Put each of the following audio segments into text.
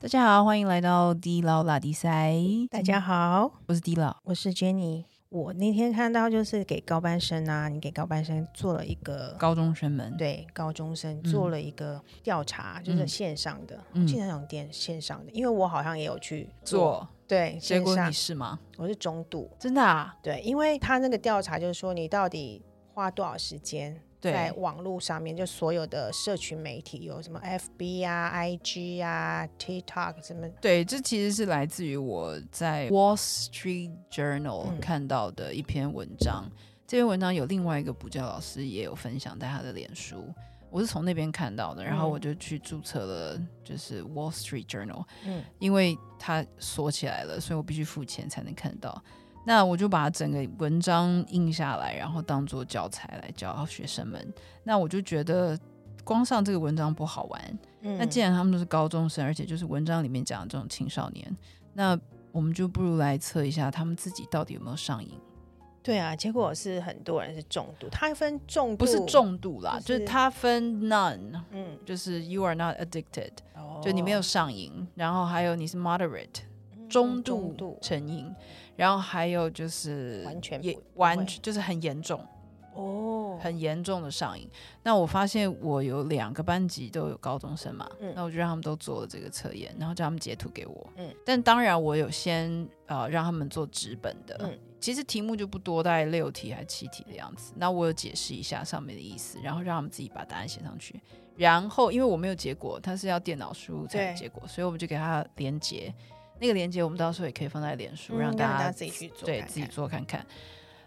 大家好，欢迎来到 D 老拉迪赛。大家好，我是 D 老。我是 Jenny。我那天看到就是给高班生啊，你给高班生做了一个高中生们，对高中生做了一个调查，就是线上的，嗯线上店线上的，因为我好像也有去做，对，结果你是吗？我是中度，真的啊？对，因为他那个调查就是说你到底花多少时间。在，网络上面，就所有的社群媒体有什么 FB 啊、IG 啊、TikTok 什么，对，这其实是来自于我在 Wall Street Journal 嗯看到的一篇文章。这篇文章有另外一个补教老师也有分享在他的脸书，我是从那边看到的，然后嗯我就去注册了，就是 Wall Street Journal。嗯因为它锁起来了，所以我必须付钱才能看到。那我就把整个文章印下来，然后当做教材来教学生们。那我就觉得光上这个文章不好玩。嗯那既然他们都是高中生，而且就是文章里面讲的这种青少年，那我们就不如来测一下他们自己到底有没有上瘾。对啊，结果是很多人是重度，它分重度不是，重度啦，就就是是它分 none，嗯，就是 you are not addicted，哦就你没有上瘾，然后还有你是 moderate。嗯中度中度成瘾，然后还有就是完全不不完全就是很严重、哦，很严重的上瘾。那我发现我有两个班级都有高中生嘛，嗯那我就让他们都做了这个测验，然后叫他们截图给我。嗯但当然我有先呃让他们做纸本的。嗯其实题目就不多，大概六题还是七题的样子。那我有解释一下上面的意思，然后让他们自己把答案写上去。然后因为我没有结果，他是要电脑输入才有结果，所以我们就给他连接。那个连接我们到时候也可以放在脸书，嗯让让大家自己去做对自己做看看。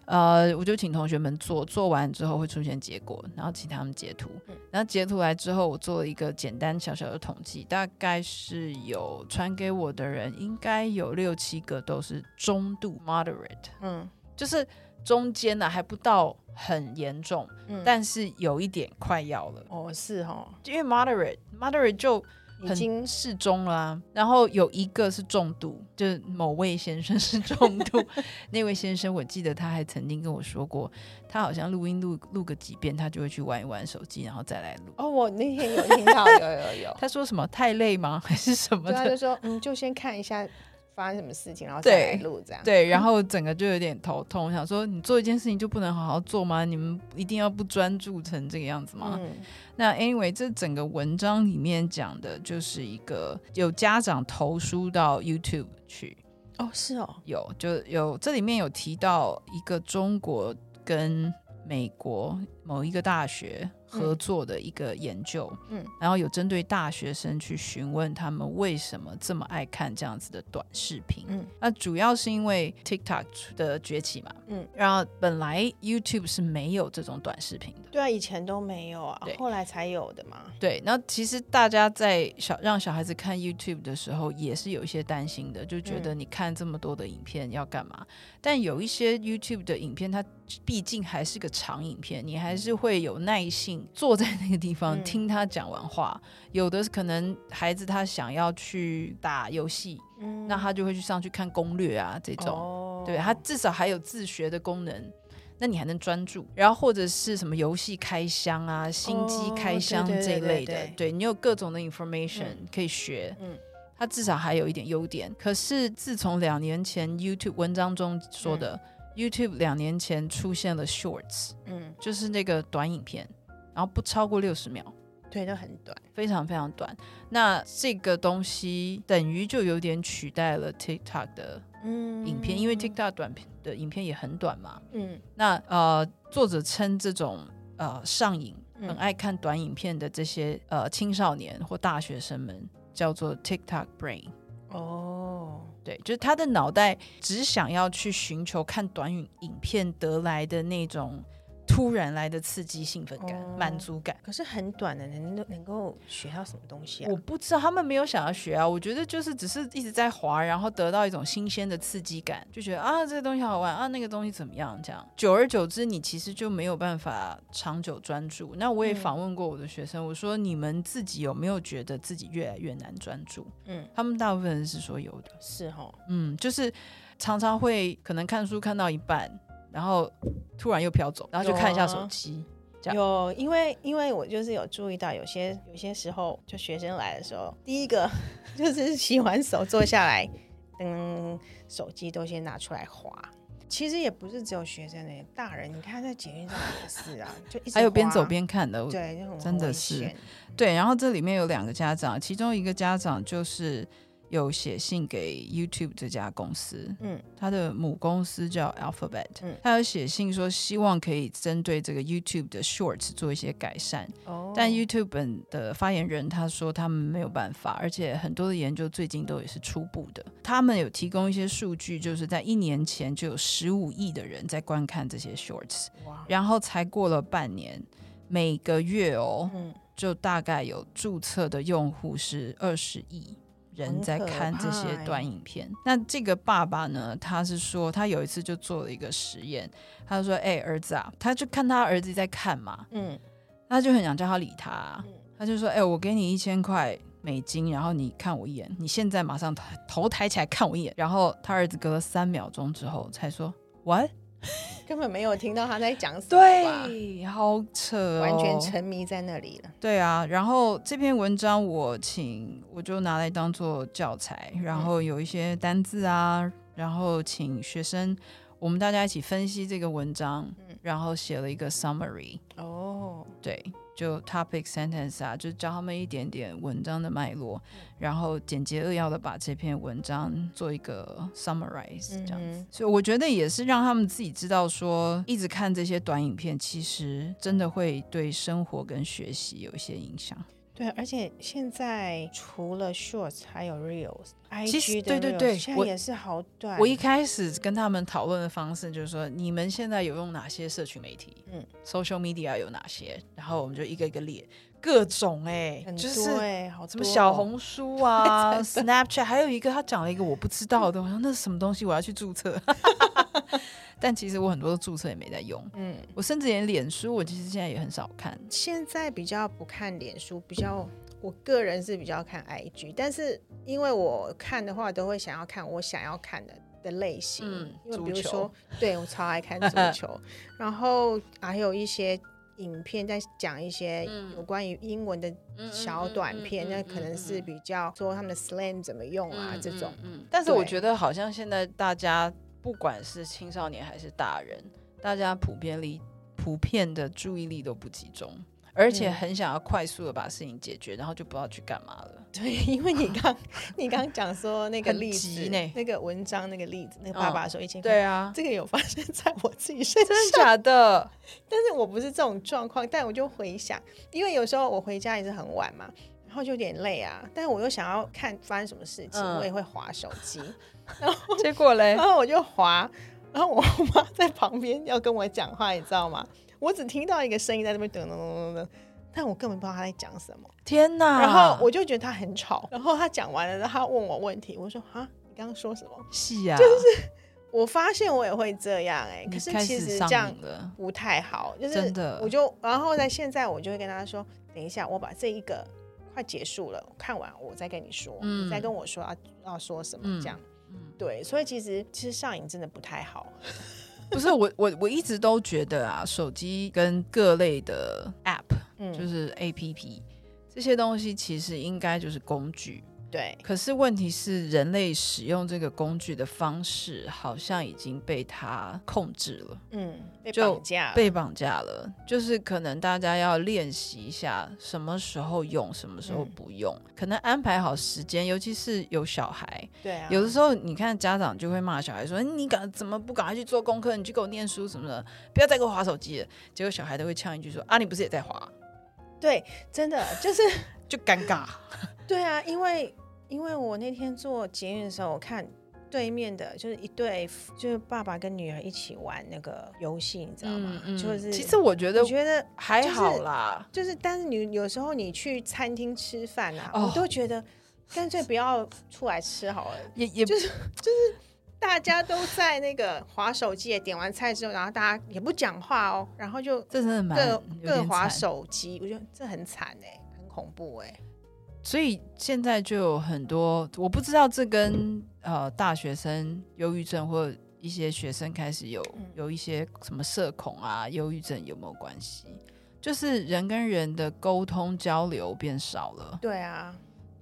呃，我就请同学们做，做完之后会出现结果，然后请他们截图。嗯然后截图来之后，我做了一个简单小小的统计，大概是有传给我的人，应该有六七个都是中度 （moderate），嗯就是中间呢、还不到很严重，嗯，但是有一点快要了。哦是哦，因为 moderate moderate 就已经很适中啦、然后有一个是重度，就是某位先生是重度。那位先生，我记得他还曾经跟我说过，他好像录音录录个几遍，他就会去玩一玩手机，然后再来录。哦，我那天有听到，有有有，他说什么太累吗？还是什么，他就？说嗯，就先看一下发生什么事情，然后再来对录这样。对，然 后整个就有点头痛，我想说你做一件事情就不能好好做吗？你们一定要不专注成这个样子吗？嗯那 anyway，这整个文章里面讲的就是一个有家长投书到 YouTube 去，哦是哦，有就有这里面有提到一个中国跟美国某一个大学合作的一个研究，嗯然后有针对大学生去询问他们为什么这么爱看这样子的短视频。嗯那主要是因为 TikTok 的崛起嘛，嗯，然后本来 YouTube 是没有这种短视频的。对啊，以前都没有啊，后来才有的嘛。对，那其实大家在小让小孩子看 YouTube 的时候，也是有一些担心的，就觉得你看这么多的影片要干嘛？但有一些 YouTube 的影片，它毕竟还是个长影片，你还是会有耐性坐在那个地方嗯听他讲完话。有的是可能孩子他想要去打游戏，嗯那他就会去上去看攻略啊这种。哦对，他至少还有自学的功能，那你还能专注。然后或者是什么游戏开箱啊、新机哦开箱这一类的，对你有各种的 information、嗯可以学。嗯它至少还有一点优点。可是自从两年前 YouTube 文章中说的、YouTube 两年前出现了 Shorts，嗯，就是那个短影片，然后不超过六十秒。对，都很短。非常非常短，那这个东西等于就有点取代了 TikTok 的嗯影片，因为 TikTok 短片的影片也很短嘛。嗯那呃，作者称这种呃上瘾、嗯很爱看短影片的这些呃青少年或大学生们，叫做 TikTok brain。哦，对，就是他的脑袋只想要去寻求看短影影片得来的那种突然来的刺激、兴奋感、哦满足感。可是很短的，能能够学到什么东西啊我？不知道他们没有想要学啊，我觉得就是只是一直在滑，然后得到一种新鲜的刺激感，就觉得啊这个东西好玩啊，那个东西怎么样这样。久而久之，你其实就没有办法长久专注。那我也嗯访问过我的学生，我说你们自己有没有觉得自己越来越难专注？嗯，他们大部分人是说有的，是哈，嗯，就是常常会可能看书看到一半，然后突然又飘走，然后就看一下手机。有，因为因为我就是有注意到，有些有些时候，就学生来的时候，第一个 就是洗完手坐下来，嗯，手机都先拿出来划。其实也不是只有学生的，大人你看在捷运上也是啊，就一直还有边走滑边看的，对，就很真的是险对，然后这里面有两个家长，其中一个家长就是有写信给 YouTube 这家公司，嗯。他的母公司叫 Alphabet，、嗯。他有写信说希望可以针对这个 YouTube 的 Shorts 做一些改善，哦，但 YouTube 本的发言人他说他们没有办法，而且很多的研究最近都也是初步的。他们有提供一些数据，就是在一年前就有十五亿的人在观看这些 Shorts，哇，然后才过了半年，每个月哦，嗯，就大概有注册的用户是二十亿。人在看这些短影片，那这个爸爸呢？他是说，他有一次就做了一个实验，他就说：“哎、儿子啊，他就看他儿子在看嘛，嗯他就很想叫他理他啊、嗯他就说：“哎、我给你一千块美金，然后你看我一眼，你现在马上头头抬起来看我一眼。”然后他儿子隔了三秒钟之后才说：“What？” 根本没有听到他在讲什么，对，好扯、哦，完全沉迷在那里了。对啊。然后这篇文章我请我就拿来当做教材，然后有一些单字啊，然后请学生我们大家一起分析这个文章，嗯然后写了一个 summary。哦，对，就 topic sentence 啊，就教他们一点点文章的脉络，嗯然后简洁扼要的把这篇文章做一个 summarize 这样子。嗯所以我觉得也是让他们自己知道说，一直看这些短影片，其实真的会对生活跟学习有一些影响。对，而且现在除了 Shorts 还有 Reels，IG 其实的对对对我现在也是好短。我一开始跟他们讨论的方式就是说，你们现在有用哪些社群媒体？嗯嗯，social media 有哪些？然后我们就一个一个列各种哎、很就是多哎，好什么小红书 啊、Snapchat，还有一个他讲了一个我不知道的，我说那是什么东西，我要去注册。但其实我很多的注册也没在用，嗯，我甚至连脸书，我其实现在也很少看。现在比较不看脸书，比较我个人是比较看 IG，但是因为我看的话，都会想要看我想要看的的类型，嗯因为比如说，对我超爱看足球，然后还有一些影片在讲一些嗯有关于英文的小短片，那可能是比较说他们的 slang 怎么用啊、这种。嗯，但是我对觉得好像现在大家不管是青少年还是大人，大家普遍力普遍的注意力都不集中，而且嗯很想要快速的把事情解决，然后就不知道去干嘛了。对，因为你刚 你刚讲说那个例子，那个文章那个例子，那个爸爸说一千块，对啊，这个有发生在我自己身上。真的假的？但是我不是这种状况，但我就回想，因为有时候我回家也是很晚嘛，然后就有点累啊，但是我又想要看发生什么事情，嗯我也会划手机，结果嘞然？后我就滑，然后我妈在旁边要跟我讲话，你知道吗？我只听到一个声音在那边噔噔噔噔噔，但我根本不知道她在讲什么，天哪！然后我就觉得她很吵，然后她讲完了，然后她问我问题，我说啊，你刚刚说什么？是啊，就是我发现我也会这样哎、可是其实这样不太好，就是真的我就然后在现在我就会跟他说，等一下我把这一个快结束了，看完我再跟你说，嗯你再跟我说要要说什么嗯这样。嗯对，所以其实其实上瘾真的不太好。不是我我我一直都觉得啊，手机跟各类的 App 嗯，就是 A P P 这些东西，其实应该就是工具。对，可是问题是，人类使用这个工具的方式好像已经被它控制了，嗯，被绑架了，被绑架了。就是可能大家要练习一下，什么时候用，什么时候嗯不用，可能安排好时间，尤其是有小孩，对啊，有的时候你看家长就会骂小孩说：“你赶怎么不赶快去做功课？你去给我念书什么的，不要再给我划手机了。”结果小孩都会呛一句说：“啊，你不是也在划对，真的就是？”就尴尬。对啊，因为因为我那天坐捷运的时候，我看对面的就是一对，就是爸爸跟女儿一起玩那个游戏，你知道吗？就是嗯其实我觉得我觉得还好啦。就是，但是你有时候你去餐厅吃饭啊，哦我都觉得干脆不要出来吃好了。也也 就是就是大家都在那个划手机，点完菜之后，然后大家也不讲话哦，然后就这真的蛮各划手机，我觉得这很惨哎、很恐怖哎、所以现在就有很多，我不知道这跟呃大学生忧郁症或一些学生开始有嗯有一些什么社恐啊、忧郁症有没有关系？就是人跟人的沟通交流变少了，对啊，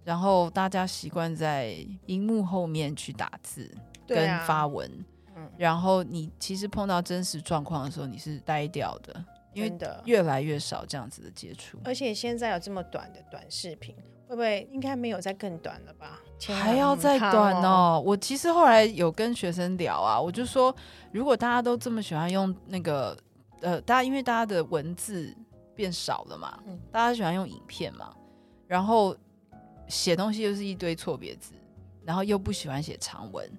然后大家习惯在荧幕后面去打字跟发文，嗯然后你其实碰到真实状况的时候，你是呆掉的，因为的，越来越少这样子的接触。而且现在有这么短的短视频，会不会应该没有再更短了吧？还要再短要哦。哦！我其实后来有跟学生聊啊，我就说，如果大家都这么喜欢用那个呃，大家因为大家的文字变少了嘛，嗯大家喜欢用影片嘛，然后写东西又是一堆错别字，然后又不喜欢写长文，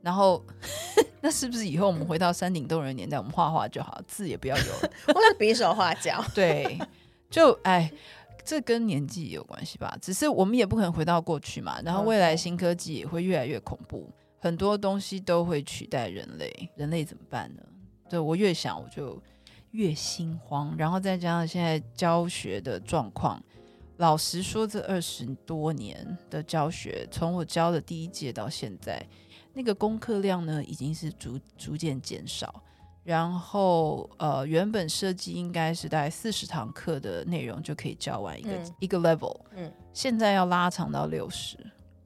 然后 那是不是以后我们回到山顶洞人年代，我们画画就好，字也不要有了？或者比手画脚，对，就哎，这跟年纪也有关系吧。只是我们也不可能回到过去嘛。然后未来新科技也会越来越恐怖，很多东西都会取代人类，人类怎么办呢？对我越想我就越心慌。然后再加上现在教学的状况，老实说，这二十多年的教学，从我教的第一届到现在，那个功课量呢，已经是逐逐渐减少。然后呃，原本设计应该是大概四十堂课的内容就可以教完一个、嗯一个 level，嗯，现在要拉长到六十。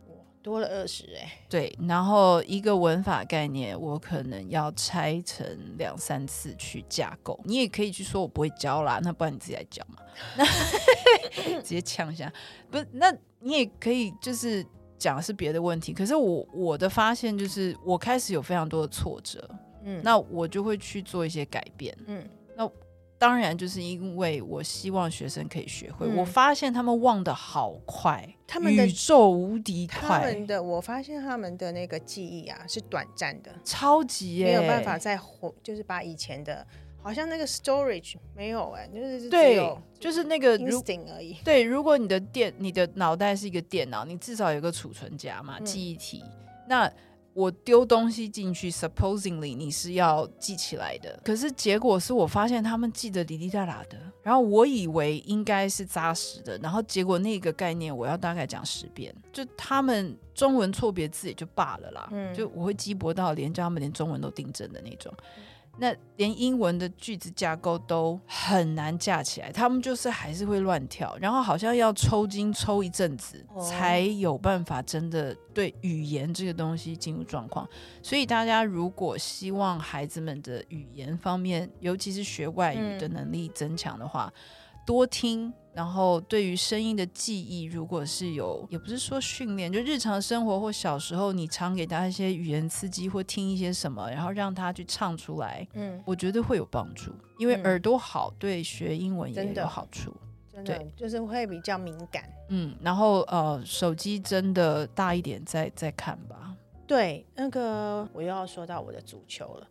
哇多了二十哎，对，然后一个文法概念，我可能要拆成两三次去架构。你也可以去说我不会教啦，那不然你自己来教嘛。那 直接呛一下，不是？那你也可以就是讲的是别的问题。可是我我的发现就是，我开始有非常多的挫折，嗯，那我就会去做一些改变。嗯那当然，就是因为我希望学生可以学会。嗯我发现他们忘得好快，他们的宇宙无敌快他们，的我发现他们的那个记忆啊是短暂的，超级耶，没有办法再活，就是把以前的，好像那个 storage 没有哎、就是对，就是那个如 instinct 而已。对，如果你的电、你的脑袋是一个电脑，你至少有个储存夹嘛，嗯记忆体。那我丢东西进去，supposingly 你是要记起来的，可是结果是我发现他们记得滴滴答答的，然后我以为应该是扎实的，然后结果那个概念我要大概讲十遍，就他们中文错别字也就罢了啦，嗯就我会鸡婆到连叫他们连中文都订正的那种。那连英文的句子架构都很难架起来，他们就是还是会乱跳，然后好像要抽筋抽一阵子，哦才有办法真的对语言这个东西进入状况。所以大家如果希望孩子们的语言方面，尤其是学外语的能力增强的话，多听。然后对于声音的记忆，如果是有，也不是说训练，就日常生活或小时候你常给他一些语言刺激，或听一些什么，然后让他去唱出来，嗯，我觉得会有帮助，因为嗯耳朵好对学英文也有好处。真的就是会比较敏感。嗯，然后呃，手机真的大一点再再看吧。对，那个我又要说到我的足球了，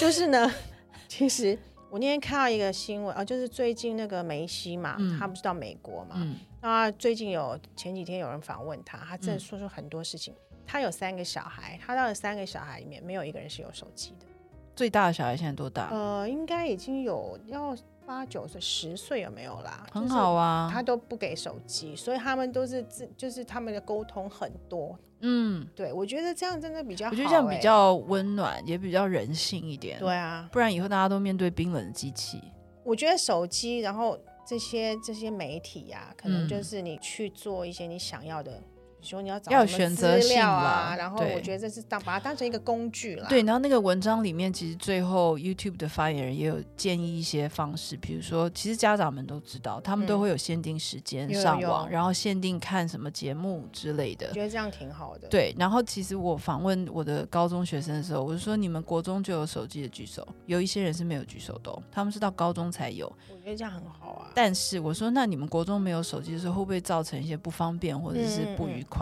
就是呢，其实我那天看到一个新闻啊，就是最近那个梅西嘛，嗯他不是到美国嘛，嗯那最近有前几天有人访问他，他真的嗯说出很多事情。他有三个小孩，他到了三个小孩里面没有一个人是有手机的。最大的小孩现在多大？呃，应该已经有要八九岁、十岁有没有啦？很好啊。他都不给手机，所以他们都是自，就是他们的沟通很多。嗯，对我觉得这样真的比较好、我觉得这样比欸较温暖，也比较人性一点。对，啊。不然以后大家都面对冰冷的机器。我觉得手机，然后这些这些媒体呀、可能嗯就是你去做一些你想要的，说你要找要有选择性啊，然后我觉得这是当把它当成一个工具了。对，然后那个文章里面，其实最后 YouTube 的发言人也有建议一些方式，比如说，其实家长们都知道，他们都嗯会有限定时间上网，有然后限定看什么节目之类的我。觉得这样挺好的。，对，然后其实我访问我的高中学生的时候，我就说你们国中就有手机的举手，有一些人是没有举手的、哦，他们是到高中才有。我觉得这样很好啊。但是我说，那你们国中没有手机的时候，会不会造成一些不方便或者是不愉快？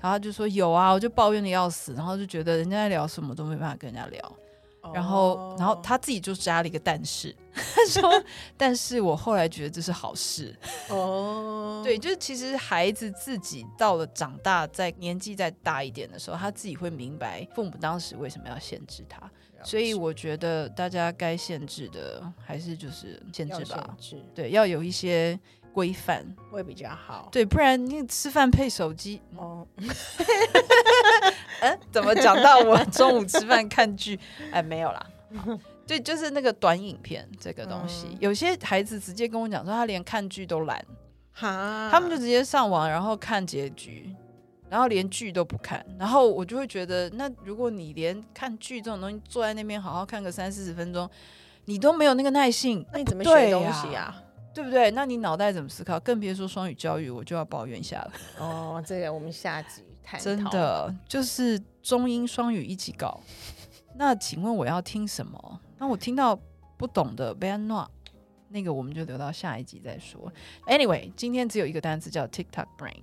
然后他就说有啊，我就抱怨的要死，然后就觉得人家在聊什么都没办法跟人家聊。然后，然后哦他自己就加了一个但是，他说，但是我后来觉得这是好事。哦，对，就是其实孩子自己到了长大，在年纪再大一点的时候，他自己会明白父母当时为什么要限制他。所以我觉得大家该限制的还是就是限制吧，限制对，要有一些规范，会比较好。对，不然你吃饭配手机，哦，嗯，怎么讲到我中午吃饭看剧？哎，没有啦。对，就是那个短影片这个东西，嗯有些孩子直接跟我讲说，他连看剧都懒，哈，他们就直接上网，然后看结局，然后连剧都不看。然后我就会觉得，那如果你连看剧这种东西，坐在那边好好看个三四十分钟，你都没有那个耐性，那你怎么对学东西啊？对不对？那你脑袋怎么思考？更别说双语教育，我就要抱怨一下了。哦，这个我们下集探讨。真，的就是中英双语一起搞。那请问我要听什么？那我听到不懂的 b a n o 那个我们就留到下一集再说。Anyway，今天只有一个单词叫 TikTok Brain。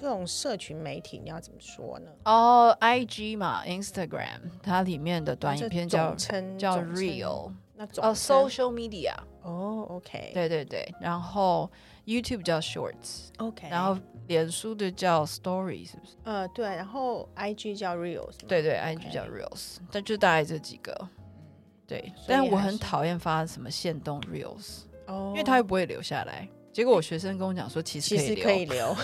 这种社群媒体你要怎么说呢？哦、i g 嘛，Instagram，它里面的短影片叫称叫 Real，那总哦称，Social Media，哦，OK，对对对，然后 YouTube 叫 Shorts，，OK，然后脸书的叫 Story，是不是？呃对，然后 IG 叫 Reels，嘛对对，IG 叫 Reels，但就大概这几个。对，但我很讨厌发什么限动 Reels，哦，因为它又不会留下来。结果我学生跟我讲说，其实其实可以留。可以留，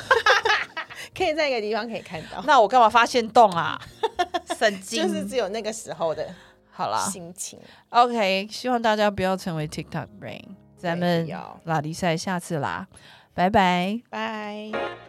可以在一个地方可以看到，那我干嘛发现动啊？神经！就是只有那个时候的好啦心情。，OK，希望大家不要成为 TikTok brain。咱们拉力赛下次啦，拜拜。拜。